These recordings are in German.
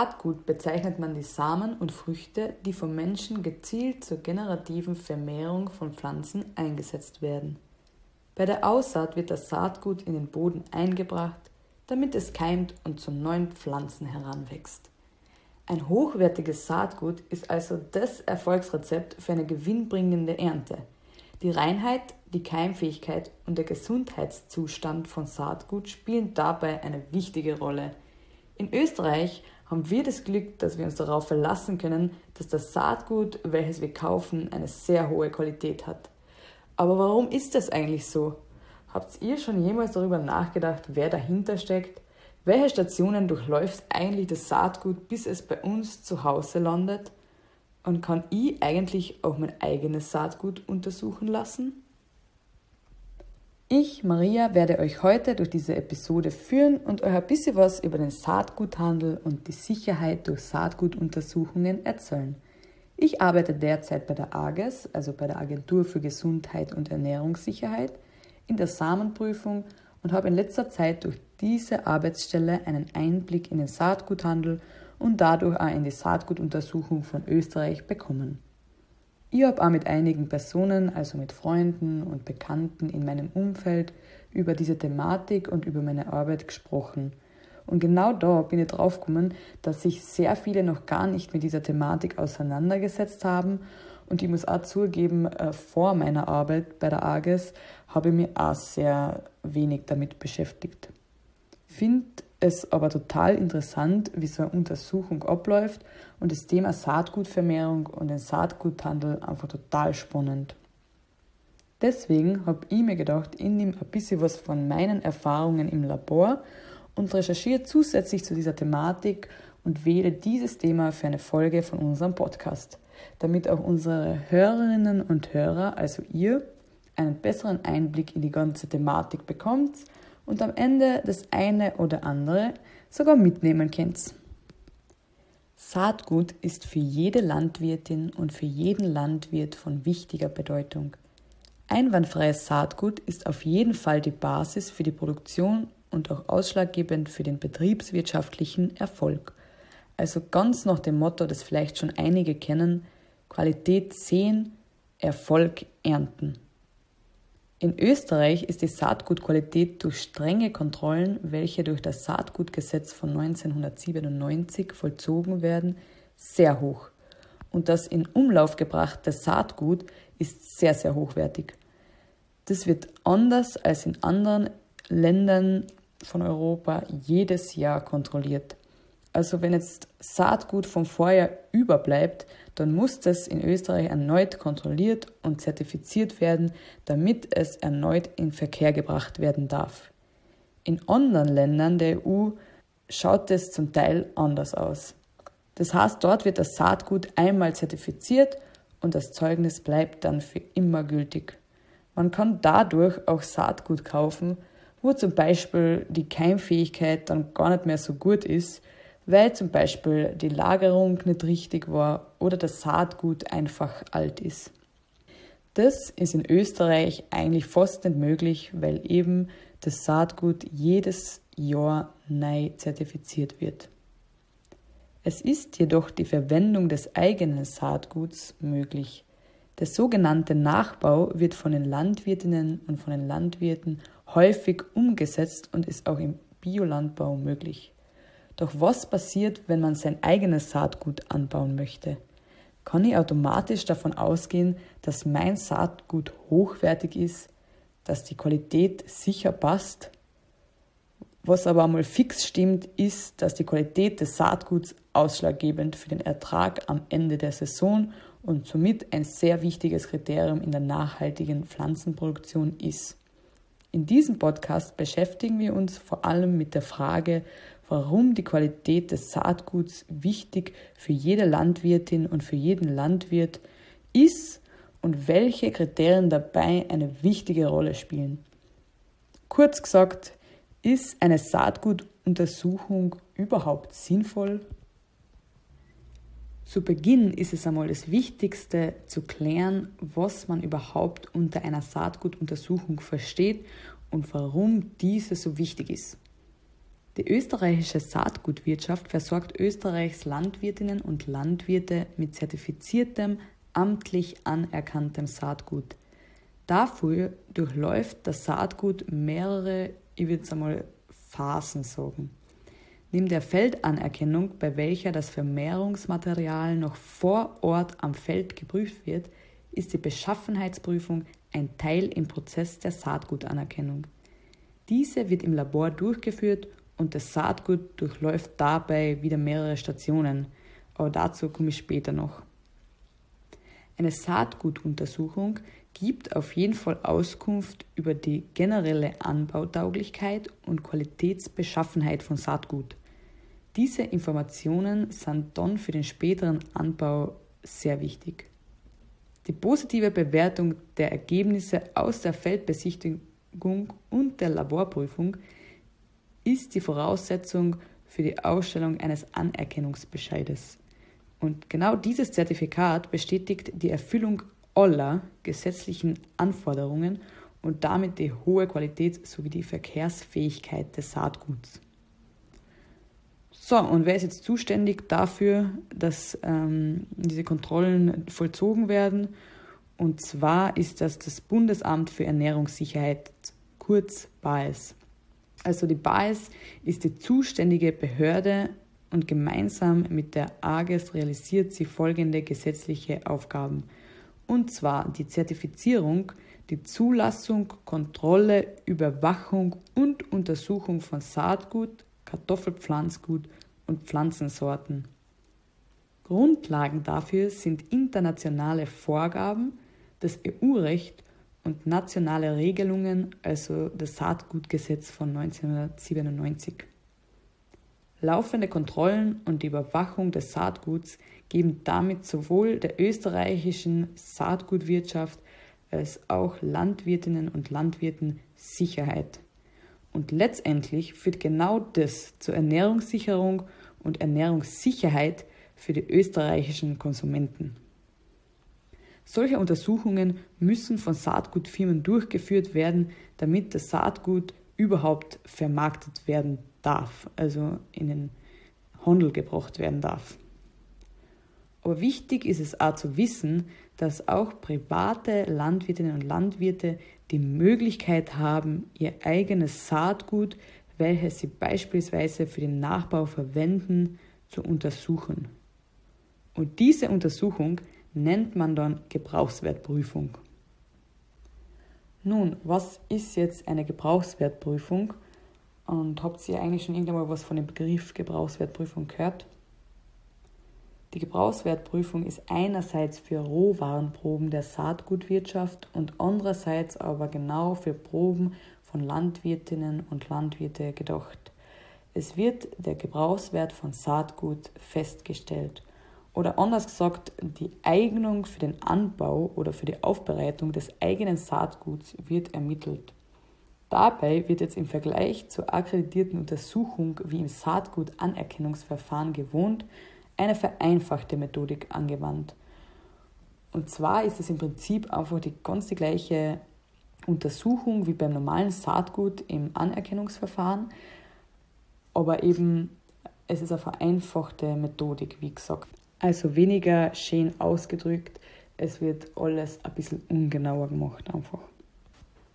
Saatgut bezeichnet man die Samen und Früchte, die vom Menschen gezielt zur generativen Vermehrung von Pflanzen eingesetzt werden. Bei der Aussaat wird das Saatgut in den Boden eingebracht, damit es keimt und zu neuen Pflanzen heranwächst. Ein hochwertiges Saatgut ist also das Erfolgsrezept für eine gewinnbringende Ernte. Die Reinheit, die Keimfähigkeit und der Gesundheitszustand von Saatgut spielen dabei eine wichtige Rolle. In Österreich haben wir das Glück, dass wir uns darauf verlassen können, dass das Saatgut, welches wir kaufen, eine sehr hohe Qualität hat. Aber warum ist das eigentlich so? Habt ihr schon jemals darüber nachgedacht, wer dahinter steckt? Welche Stationen durchläuft eigentlich das Saatgut, bis es bei uns zu Hause landet? Und kann ich eigentlich auch mein eigenes Saatgut untersuchen lassen? Ich, Maria, werde euch heute durch diese Episode führen und euch ein bisschen was über den Saatguthandel und die Sicherheit durch Saatgutuntersuchungen erzählen. Ich arbeite derzeit bei der AGES, also bei der Agentur für Gesundheit und Ernährungssicherheit, in der Samenprüfung und habe in letzter Zeit durch diese Arbeitsstelle einen Einblick in den Saatguthandel und dadurch auch in die Saatgutuntersuchung von Österreich bekommen. Ich habe auch mit einigen Personen, also mit Freunden und Bekannten in meinem Umfeld, über diese Thematik und über meine Arbeit gesprochen. Und genau da bin ich draufgekommen, dass sich sehr viele noch gar nicht mit dieser Thematik auseinandergesetzt haben. Und ich muss auch zugeben, äh, vor meiner Arbeit bei der AGES habe ich mich auch sehr wenig damit beschäftigt. Finde es aber total interessant, wie so eine Untersuchung abläuft und das Thema Saatgutvermehrung und den Saatguthandel einfach total spannend. Deswegen habe ich mir gedacht, ich nehme ein bisschen was von meinen Erfahrungen im Labor und recherchiere zusätzlich zu dieser Thematik und wähle dieses Thema für eine Folge von unserem Podcast, damit auch unsere Hörerinnen und Hörer, also ihr, einen besseren Einblick in die ganze Thematik bekommt und am Ende das eine oder andere sogar mitnehmen könnt. Saatgut ist für jede Landwirtin und für jeden Landwirt von wichtiger Bedeutung. Einwandfreies Saatgut ist auf jeden Fall die Basis für die Produktion und auch ausschlaggebend für den betriebswirtschaftlichen Erfolg. Also ganz nach dem Motto, das vielleicht schon einige kennen, Qualität sehen, Erfolg ernten. In Österreich ist die Saatgutqualität durch strenge Kontrollen, welche durch das Saatgutgesetz von 1997 vollzogen werden, sehr hoch. Und das in Umlauf gebrachte Saatgut ist sehr, sehr hochwertig. Das wird anders als in anderen Ländern von Europa jedes Jahr kontrolliert. Also wenn jetzt Saatgut vom Vorjahr überbleibt, dann muss das in Österreich erneut kontrolliert und zertifiziert werden, damit es erneut in Verkehr gebracht werden darf. In anderen Ländern der EU schaut es zum Teil anders aus. Das heißt, dort wird das Saatgut einmal zertifiziert und das Zeugnis bleibt dann für immer gültig. Man kann dadurch auch Saatgut kaufen, wo zum Beispiel die Keimfähigkeit dann gar nicht mehr so gut ist, weil zum Beispiel die Lagerung nicht richtig war oder das Saatgut einfach alt ist. Das ist in Österreich eigentlich fast nicht möglich, weil eben das Saatgut jedes Jahr neu zertifiziert wird. Es ist jedoch die Verwendung des eigenen Saatguts möglich. Der sogenannte Nachbau wird von den Landwirtinnen und von den Landwirten häufig umgesetzt und ist auch im Biolandbau möglich. Doch was passiert, wenn man sein eigenes Saatgut anbauen möchte? Kann ich automatisch davon ausgehen, dass mein Saatgut hochwertig ist, dass die Qualität sicher passt? Was aber einmal fix stimmt, ist, dass die Qualität des Saatguts ausschlaggebend für den Ertrag am Ende der Saison und somit ein sehr wichtiges Kriterium in der nachhaltigen Pflanzenproduktion ist. In diesem Podcast beschäftigen wir uns vor allem mit der Frage, warum die Qualität des Saatguts wichtig für jede Landwirtin und für jeden Landwirt ist und welche Kriterien dabei eine wichtige Rolle spielen. Kurz gesagt, ist eine Saatgutuntersuchung überhaupt sinnvoll? Zu Beginn ist es einmal das Wichtigste zu klären, was man überhaupt unter einer Saatgutuntersuchung versteht und warum diese so wichtig ist. Die österreichische Saatgutwirtschaft versorgt Österreichs Landwirtinnen und Landwirte mit zertifiziertem, amtlich anerkanntem Saatgut. Dafür durchläuft das Saatgut mehrere, ich würde es einmal Phasen sagen. Neben der Feldanerkennung, bei welcher das Vermehrungsmaterial noch vor Ort am Feld geprüft wird, ist die Beschaffenheitsprüfung ein Teil im Prozess der Saatgutanerkennung. Diese wird im Labor durchgeführt und das Saatgut durchläuft dabei wieder mehrere Stationen, aber dazu komme ich später noch. Eine Saatgutuntersuchung gibt auf jeden Fall Auskunft über die generelle Anbautauglichkeit und Qualitätsbeschaffenheit von Saatgut. Diese Informationen sind dann für den späteren Anbau sehr wichtig. Die positive Bewertung der Ergebnisse aus der Feldbesichtigung und der Laborprüfung ist die Voraussetzung für die Ausstellung eines Anerkennungsbescheides. Und genau dieses Zertifikat bestätigt die Erfüllung aller gesetzlichen Anforderungen und damit die hohe Qualität sowie die Verkehrsfähigkeit des Saatguts. So, und wer ist jetzt zuständig dafür, dass ähm, diese Kontrollen vollzogen werden? Und zwar ist das das Bundesamt für Ernährungssicherheit, kurz BAES. Also die BAES ist die zuständige Behörde und gemeinsam mit der AGES realisiert sie folgende gesetzliche Aufgaben. Und zwar die Zertifizierung, die Zulassung, Kontrolle, Überwachung und Untersuchung von Saatgut, Kartoffelpflanzgut und Pflanzensorten. Grundlagen dafür sind internationale Vorgaben, das EU-Recht und nationale Regelungen, also das Saatgutgesetz von 1997. Laufende Kontrollen und die Überwachung des Saatguts geben damit sowohl der österreichischen Saatgutwirtschaft als auch Landwirtinnen und Landwirten Sicherheit. Und letztendlich führt genau das zur Ernährungssicherung und Ernährungssicherheit für die österreichischen Konsumenten. Solche Untersuchungen müssen von Saatgutfirmen durchgeführt werden, damit das Saatgut überhaupt vermarktet werden darf, also in den Handel gebracht werden darf. Aber wichtig ist es auch zu wissen, dass auch private Landwirtinnen und Landwirte die Möglichkeit haben, ihr eigenes Saatgut, welches sie beispielsweise für den Nachbau verwenden, zu untersuchen. Und diese Untersuchung nennt man dann Gebrauchswertprüfung. Nun, was ist jetzt eine Gebrauchswertprüfung? Und habt ihr eigentlich schon irgendwann mal was von dem Begriff Gebrauchswertprüfung gehört? Die Gebrauchswertprüfung ist einerseits für Rohwarenproben der Saatgutwirtschaft und andererseits aber genau für Proben von Landwirtinnen und Landwirte gedacht. Es wird der Gebrauchswert von Saatgut festgestellt oder anders gesagt, die Eignung für den Anbau oder für die Aufbereitung des eigenen Saatguts wird ermittelt. Dabei wird jetzt im Vergleich zur akkreditierten Untersuchung wie im Saatgutanerkennungsverfahren gewohnt eine vereinfachte Methodik angewandt. Und zwar ist es im Prinzip einfach die ganz die gleiche Untersuchung wie beim normalen Saatgut im Anerkennungsverfahren, aber eben es ist eine vereinfachte Methodik, wie gesagt. Also weniger schön ausgedrückt, es wird alles ein bisschen ungenauer gemacht einfach.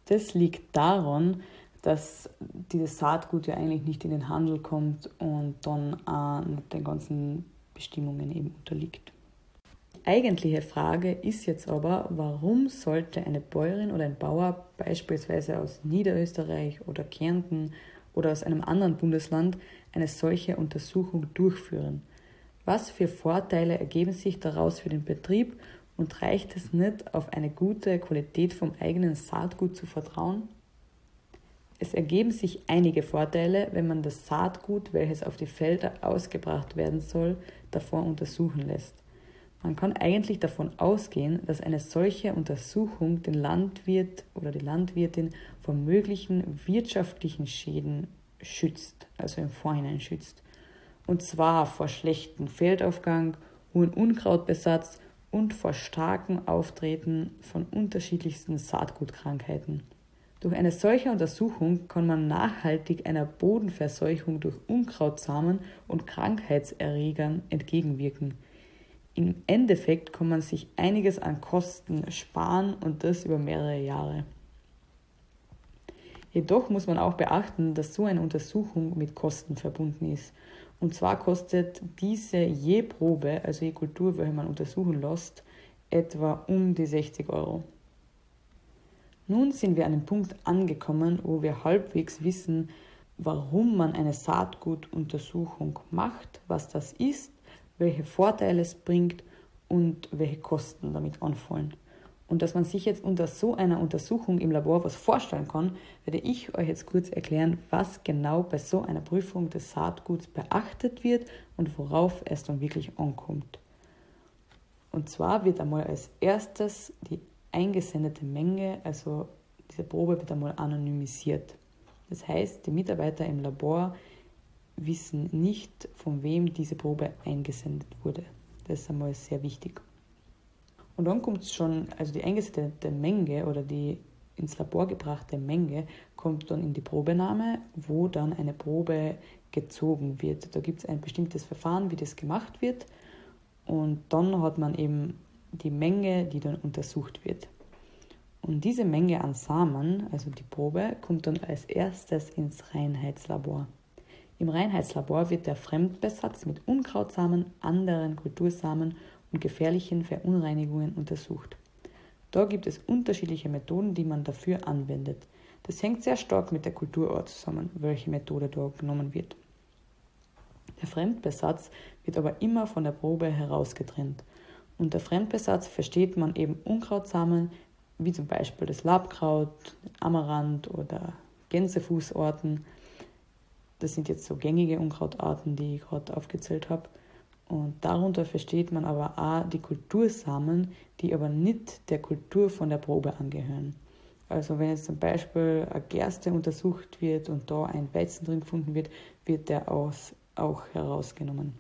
Das liegt daran, dass dieses Saatgut ja eigentlich nicht in den Handel kommt und dann auch den ganzen Bestimmungen eben unterliegt. Die eigentliche Frage ist jetzt aber, warum sollte eine Bäuerin oder ein Bauer beispielsweise aus Niederösterreich oder Kärnten oder aus einem anderen Bundesland eine solche Untersuchung durchführen? Was für Vorteile ergeben sich daraus für den Betrieb und reicht es nicht, auf eine gute Qualität vom eigenen Saatgut zu vertrauen? Es ergeben sich einige Vorteile, wenn man das Saatgut, welches auf die Felder ausgebracht werden soll, davor untersuchen lässt. Man kann eigentlich davon ausgehen, dass eine solche Untersuchung den Landwirt oder die Landwirtin vor möglichen wirtschaftlichen Schäden schützt, also im Vorhinein schützt und zwar vor schlechtem Feldaufgang, hohen Unkrautbesatz und vor starkem Auftreten von unterschiedlichsten Saatgutkrankheiten. Durch eine solche Untersuchung kann man nachhaltig einer Bodenverseuchung durch Unkrautsamen und Krankheitserregern entgegenwirken. Im Endeffekt kann man sich einiges an Kosten sparen und das über mehrere Jahre. Jedoch muss man auch beachten, dass so eine Untersuchung mit Kosten verbunden ist. Und zwar kostet diese je Probe, also je Kultur, welche man untersuchen lässt, etwa um die 60 Euro. Nun sind wir an dem Punkt angekommen, wo wir halbwegs wissen, warum man eine Saatgutuntersuchung macht, was das ist, welche Vorteile es bringt und welche Kosten damit anfallen. Und dass man sich jetzt unter so einer Untersuchung im Labor was vorstellen kann, werde ich euch jetzt kurz erklären, was genau bei so einer Prüfung des Saatguts beachtet wird und worauf es dann wirklich ankommt. Und zwar wird einmal als erstes die eingesendete Menge, also diese Probe wird einmal anonymisiert. Das heißt, die Mitarbeiter im Labor wissen nicht, von wem diese Probe eingesendet wurde. Das ist einmal sehr wichtig. Und dann kommt es schon, also die eingesendete Menge oder die ins Labor gebrachte Menge kommt dann in die Probenahme, wo dann eine Probe gezogen wird. Da gibt es ein bestimmtes Verfahren, wie das gemacht wird. Und dann hat man eben die Menge, die dann untersucht wird. Und diese Menge an Samen, also die Probe, kommt dann als erstes ins Reinheitslabor. Im Reinheitslabor wird der Fremdbesatz mit Unkrautsamen, anderen Kultursamen und gefährlichen Verunreinigungen untersucht. Da gibt es unterschiedliche Methoden, die man dafür anwendet. Das hängt sehr stark mit der Kulturort zusammen, welche Methode da genommen wird. Der Fremdbesatz wird aber immer von der Probe herausgetrennt. Unter Fremdbesatz versteht man eben Unkrautsamen, wie zum Beispiel das Labkraut, Amaranth oder Gänsefußorten. Das sind jetzt so gängige Unkrautarten, die ich gerade aufgezählt habe. Und darunter versteht man aber auch die Kultursamen, die aber nicht der Kultur von der Probe angehören. Also wenn jetzt zum Beispiel eine Gerste untersucht wird und da ein Weizen drin gefunden wird, wird der aus, auch herausgenommen.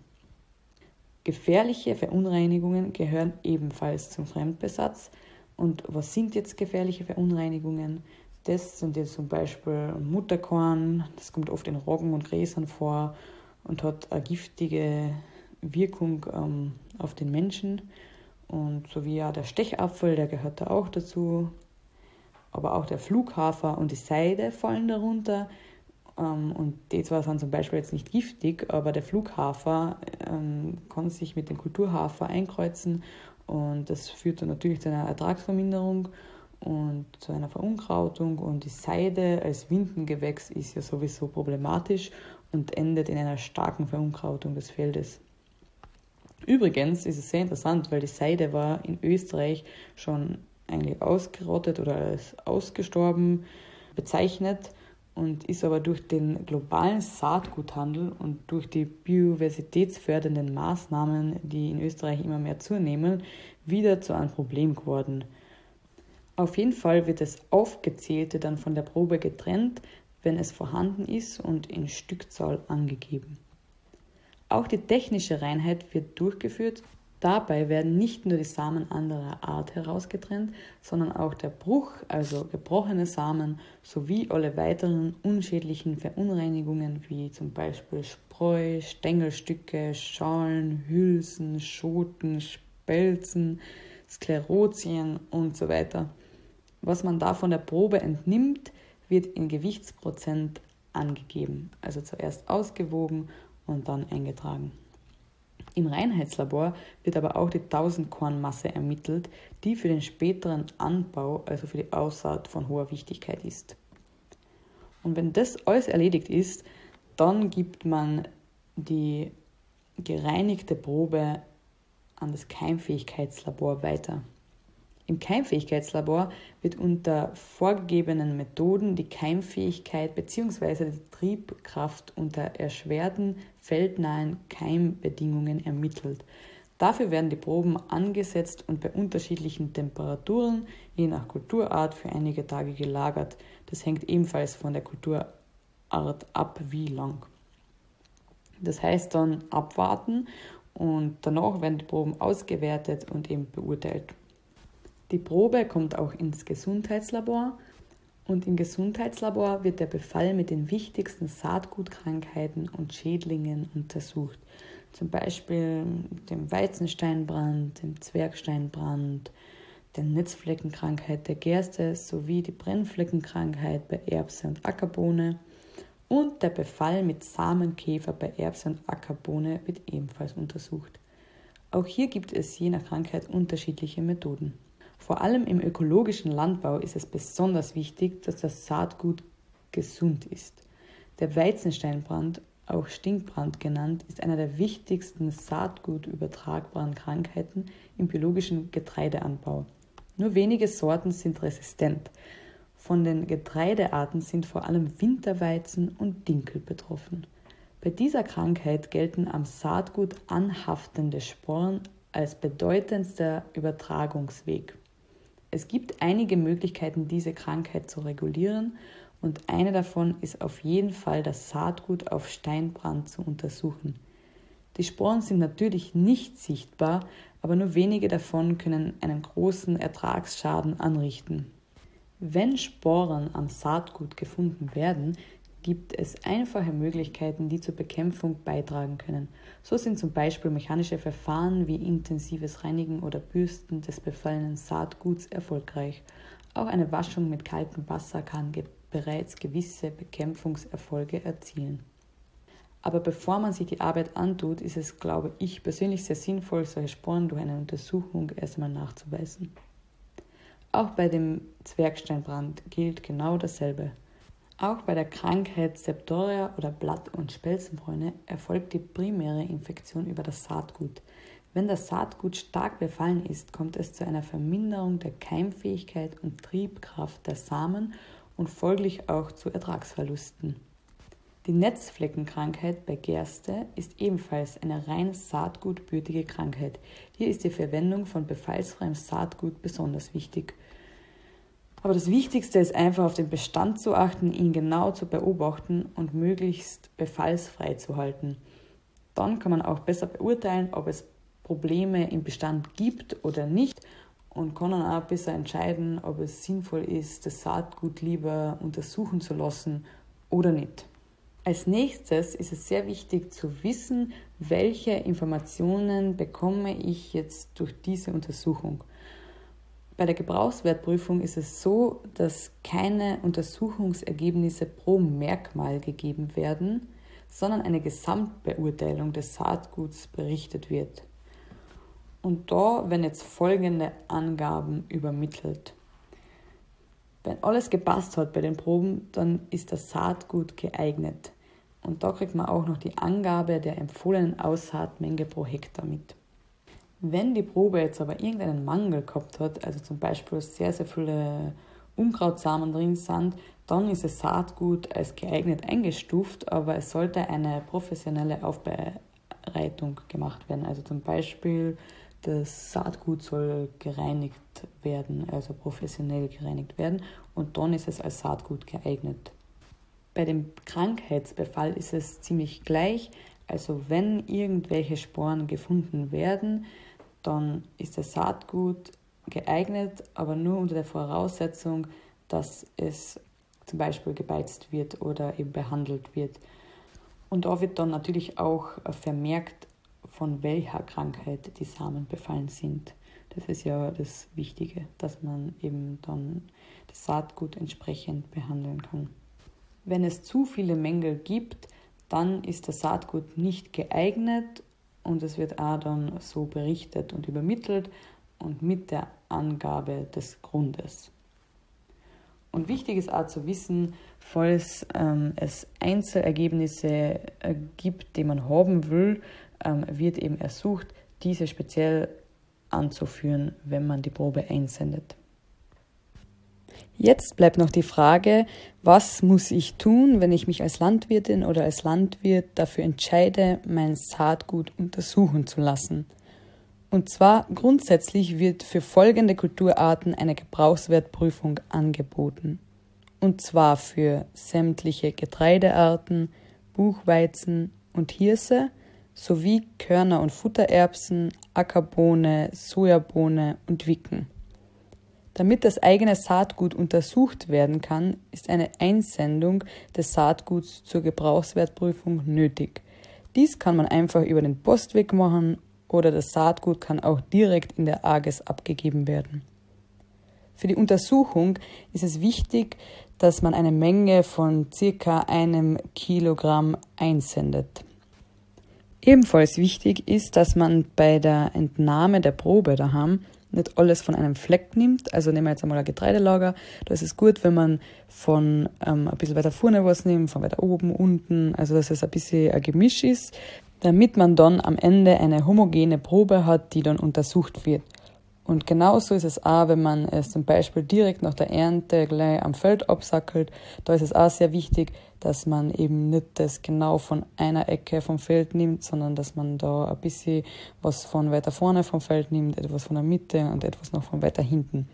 Gefährliche Verunreinigungen gehören ebenfalls zum Fremdbesatz. Und was sind jetzt gefährliche Verunreinigungen? Das sind jetzt zum Beispiel Mutterkorn, das kommt oft in Roggen und Gräsern vor und hat eine giftige Wirkung ähm, auf den Menschen. Und so wie ja der Stechapfel, der gehört da auch dazu. Aber auch der Flughafer und die Seide fallen darunter. Ähm, und die zwar sind zum Beispiel jetzt nicht giftig, aber der Flughafer ähm, kann sich mit dem Kulturhafer einkreuzen und das führt dann natürlich zu einer Ertragsverminderung und zu einer Verunkrautung. Und die Seide als Windengewächs ist ja sowieso problematisch und endet in einer starken Verunkrautung des Feldes. Übrigens ist es sehr interessant, weil die Seide war in Österreich schon eigentlich ausgerottet oder als ausgestorben bezeichnet und ist aber durch den globalen Saatguthandel und durch die biodiversitätsfördernden Maßnahmen, die in Österreich immer mehr zunehmen, wieder zu einem Problem geworden. Auf jeden Fall wird das Aufgezählte dann von der Probe getrennt, wenn es vorhanden ist und in Stückzahl angegeben. Auch die technische Reinheit wird durchgeführt Dabei werden nicht nur die Samen anderer Art herausgetrennt, sondern auch der Bruch, also gebrochene Samen, sowie alle weiteren unschädlichen Verunreinigungen wie zum Beispiel Spreu, Stängelstücke, Schalen, Hülsen, Schoten, Spelzen, Sklerotien und so weiter. Was man da von der Probe entnimmt, wird in Gewichtsprozent angegeben, also zuerst ausgewogen und dann eingetragen. Im Reinheitslabor wird aber auch die 1000 Kornmasse ermittelt, die für den späteren Anbau, also für die Aussaat von hoher Wichtigkeit ist. Und wenn das alles erledigt ist, dann gibt man die gereinigte Probe an das Keimfähigkeitslabor weiter. Im Keimfähigkeitslabor wird unter vorgegebenen Methoden die Keimfähigkeit bzw. die Triebkraft unter erschwerten feldnahen Keimbedingungen ermittelt. Dafür werden die Proben angesetzt und bei unterschiedlichen Temperaturen, je nach Kulturart, für einige Tage gelagert. Das hängt ebenfalls von der Kulturart ab, wie lang. Das heißt dann abwarten und danach werden die Proben ausgewertet und eben beurteilt. Die Probe kommt auch ins Gesundheitslabor Und im Gesundheitslabor wird der Befall mit den wichtigsten Saatgutkrankheiten und Schädlingen untersucht. Zum Beispiel dem Weizensteinbrand, dem Zwergsteinbrand, der Netzfleckenkrankheit der Gerste sowie die Brennfleckenkrankheit bei Erbse und Ackerbohne und der Befall mit Samenkäfer bei Erbse und Ackerbohne wird ebenfalls untersucht. Auch hier gibt es je nach Krankheit unterschiedliche Methoden. Vor allem im ökologischen Landbau ist es besonders wichtig, dass das Saatgut gesund ist. Der Weizensteinbrand, auch Stinkbrand genannt, ist einer der wichtigsten saatgutübertragbaren Krankheiten im biologischen Getreideanbau. Nur wenige Sorten sind resistent. Von den Getreidearten sind vor allem Winterweizen und Dinkel betroffen. Bei dieser Krankheit gelten am Saatgut anhaftende Sporen als bedeutendster Übertragungsweg. Es gibt einige Möglichkeiten, diese Krankheit zu regulieren und eine davon ist auf jeden Fall das Saatgut auf Steinbrand zu untersuchen. Die Sporen sind natürlich nicht sichtbar, aber nur wenige davon können einen großen Ertragsschaden anrichten. Wenn Sporen am Saatgut gefunden werden, gibt es einfache Möglichkeiten, die zur Bekämpfung beitragen können. So sind zum Beispiel mechanische Verfahren wie intensives Reinigen oder Bürsten des befallenen Saatguts erfolgreich. Auch eine Waschung mit kaltem Wasser kann ge bereits gewisse Bekämpfungserfolge erzielen. Aber bevor man sich die Arbeit antut, ist es, glaube ich, persönlich sehr sinnvoll, solche Sporen durch eine Untersuchung erstmal nachzuweisen. Auch bei dem Zwergsteinbrand gilt genau dasselbe. Auch bei der Krankheit Septoria oder Blatt- und Spelzenbräune erfolgt die primäre Infektion über das Saatgut. Wenn das Saatgut stark befallen ist, kommt es zu einer Verminderung der Keimfähigkeit und Triebkraft der Samen und folglich auch zu Ertragsverlusten. Die Netzfleckenkrankheit bei Gerste ist ebenfalls eine rein saatgutbürtige Krankheit. Hier ist die Verwendung von befallsfreiem Saatgut besonders wichtig. Aber das Wichtigste ist einfach auf den Bestand zu achten, ihn genau zu beobachten und möglichst befallsfrei zu halten. Dann kann man auch besser beurteilen, ob es Probleme im Bestand gibt oder nicht und kann dann auch besser entscheiden, ob es sinnvoll ist, das Saatgut lieber untersuchen zu lassen oder nicht. Als nächstes ist es sehr wichtig zu wissen, welche Informationen bekomme ich jetzt durch diese Untersuchung. Bei der Gebrauchswertprüfung ist es so, dass keine Untersuchungsergebnisse pro Merkmal gegeben werden, sondern eine Gesamtbeurteilung des Saatguts berichtet wird. Und da werden jetzt folgende Angaben übermittelt. Wenn alles gepasst hat bei den Proben, dann ist das Saatgut geeignet. Und da kriegt man auch noch die Angabe der empfohlenen Aussaatmenge pro Hektar mit. Wenn die Probe jetzt aber irgendeinen Mangel gehabt hat, also zum Beispiel sehr, sehr viele Unkrautsamen drin sind, dann ist das Saatgut als geeignet eingestuft, aber es sollte eine professionelle Aufbereitung gemacht werden. Also zum Beispiel das Saatgut soll gereinigt werden, also professionell gereinigt werden und dann ist es als Saatgut geeignet. Bei dem Krankheitsbefall ist es ziemlich gleich. Also wenn irgendwelche Sporen gefunden werden, dann ist das Saatgut geeignet, aber nur unter der Voraussetzung, dass es zum Beispiel gebeizt wird oder eben behandelt wird. Und da wird dann natürlich auch vermerkt, von welcher Krankheit die Samen befallen sind. Das ist ja das Wichtige, dass man eben dann das Saatgut entsprechend behandeln kann. Wenn es zu viele Mängel gibt, dann ist das Saatgut nicht geeignet und es wird auch dann so berichtet und übermittelt und mit der Angabe des Grundes. Und wichtig ist auch zu wissen, falls ähm, es Einzelergebnisse äh, gibt, die man haben will, ähm, wird eben ersucht, diese speziell anzuführen, wenn man die Probe einsendet. Jetzt bleibt noch die Frage, was muss ich tun, wenn ich mich als Landwirtin oder als Landwirt dafür entscheide, mein Saatgut untersuchen zu lassen. Und zwar grundsätzlich wird für folgende Kulturarten eine Gebrauchswertprüfung angeboten. Und zwar für sämtliche Getreidearten, Buchweizen und Hirse sowie Körner- und Futtererbsen, Ackerbohne, Sojabohne und Wicken. Damit das eigene Saatgut untersucht werden kann, ist eine Einsendung des Saatguts zur Gebrauchswertprüfung nötig. Dies kann man einfach über den Postweg machen oder das Saatgut kann auch direkt in der AGES abgegeben werden. Für die Untersuchung ist es wichtig, dass man eine Menge von circa einem Kilogramm einsendet. Ebenfalls wichtig ist, dass man bei der Entnahme der Probe daheim nicht alles von einem Fleck nimmt. Also nehmen wir jetzt einmal ein Getreidelager. Da ist es gut, wenn man von ähm, ein bisschen weiter vorne was nimmt, von weiter oben, unten. Also dass es ein bisschen ein Gemisch ist, damit man dann am Ende eine homogene Probe hat, die dann untersucht wird. Und genauso ist es auch, wenn man es zum Beispiel direkt nach der Ernte gleich am Feld absackelt. Da ist es auch sehr wichtig, dass man eben nicht das genau von einer Ecke vom Feld nimmt, sondern dass man da ein bisschen was von weiter vorne vom Feld nimmt, etwas von der Mitte und etwas noch von weiter hinten.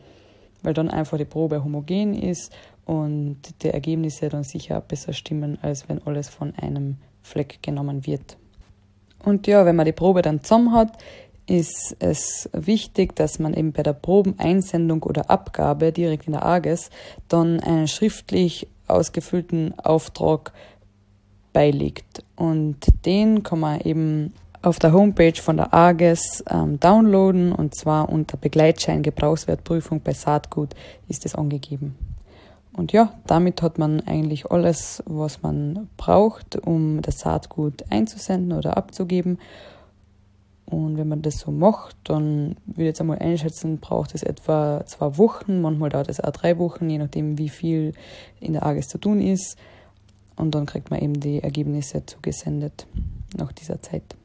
Weil dann einfach die Probe homogen ist und die Ergebnisse dann sicher besser stimmen, als wenn alles von einem Fleck genommen wird. Und ja, wenn man die Probe dann zusammen hat, ist es wichtig, dass man eben bei der Probeneinsendung oder Abgabe direkt in der AGES dann einen schriftlich ausgefüllten Auftrag beilegt. Und den kann man eben auf der Homepage von der AGES ähm, downloaden und zwar unter Begleitschein Gebrauchswertprüfung bei Saatgut ist es angegeben. Und ja, damit hat man eigentlich alles, was man braucht, um das Saatgut einzusenden oder abzugeben. Und wenn man das so macht, dann würde ich jetzt einmal einschätzen, braucht es etwa zwei Wochen, manchmal dauert es auch drei Wochen, je nachdem, wie viel in der AGES zu tun ist. Und dann kriegt man eben die Ergebnisse zugesendet nach dieser Zeit.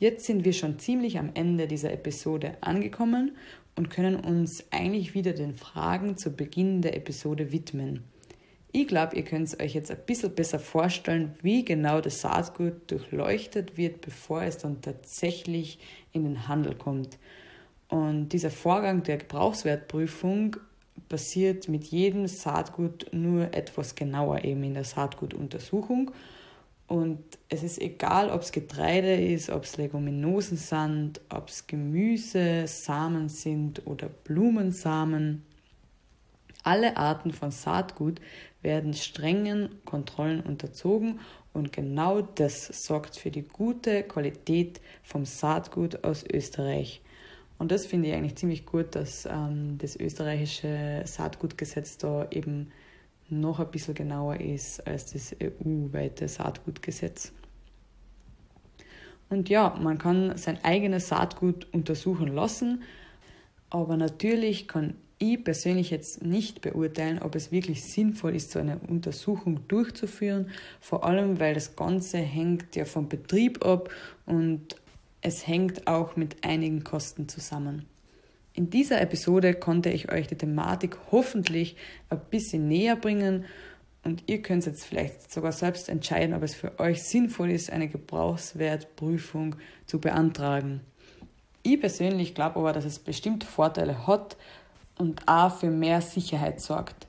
Jetzt sind wir schon ziemlich am Ende dieser Episode angekommen und können uns eigentlich wieder den Fragen zu Beginn der Episode widmen. Ich glaube, ihr könnt es euch jetzt ein bisschen besser vorstellen, wie genau das Saatgut durchleuchtet wird, bevor es dann tatsächlich in den Handel kommt. Und dieser Vorgang der Gebrauchswertprüfung passiert mit jedem Saatgut nur etwas genauer eben in der Saatgutuntersuchung. Und es ist egal, ob es Getreide ist, ob es Leguminosen sind, ob es Gemüse, Samen sind oder Blumensamen. Alle Arten von Saatgut werden strengen Kontrollen unterzogen und genau das sorgt für die gute Qualität vom Saatgut aus Österreich. Und das finde ich eigentlich ziemlich gut, dass ähm, das österreichische Saatgutgesetz da eben noch ein bisschen genauer ist als das EU-weite Saatgutgesetz. Und ja, man kann sein eigenes Saatgut untersuchen lassen, aber natürlich kann ich persönlich jetzt nicht beurteilen, ob es wirklich sinnvoll ist, so eine Untersuchung durchzuführen, vor allem weil das Ganze hängt ja vom Betrieb ab und es hängt auch mit einigen Kosten zusammen. In dieser Episode konnte ich euch die Thematik hoffentlich ein bisschen näher bringen und ihr könnt jetzt vielleicht sogar selbst entscheiden, ob es für euch sinnvoll ist, eine Gebrauchswertprüfung zu beantragen. Ich persönlich glaube aber, dass es bestimmt Vorteile hat, und auch für mehr Sicherheit sorgt.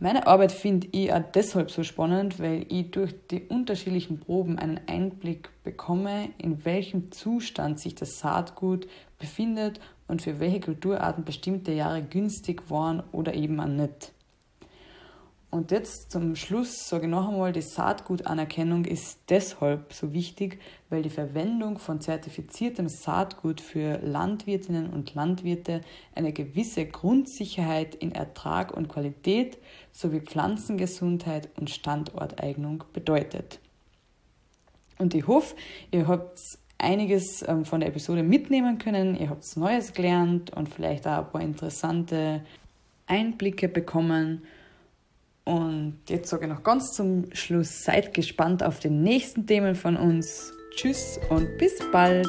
Meine Arbeit finde ich auch deshalb so spannend, weil ich durch die unterschiedlichen Proben einen Einblick bekomme, in welchem Zustand sich das Saatgut befindet und für welche Kulturarten bestimmte Jahre günstig waren oder eben auch nicht. Und jetzt zum Schluss sage ich noch einmal, die Saatgutanerkennung ist deshalb so wichtig, weil die Verwendung von zertifiziertem Saatgut für Landwirtinnen und Landwirte eine gewisse Grundsicherheit in Ertrag und Qualität sowie Pflanzengesundheit und Standorteignung bedeutet. Und ich hoffe, ihr habt einiges ähm, von der Episode mitnehmen können, ihr habt Neues gelernt und vielleicht auch ein paar interessante Einblicke bekommen. Und jetzt sage ich noch ganz zum Schluss, seid gespannt auf die nächsten Themen von uns. Tschüss und bis bald.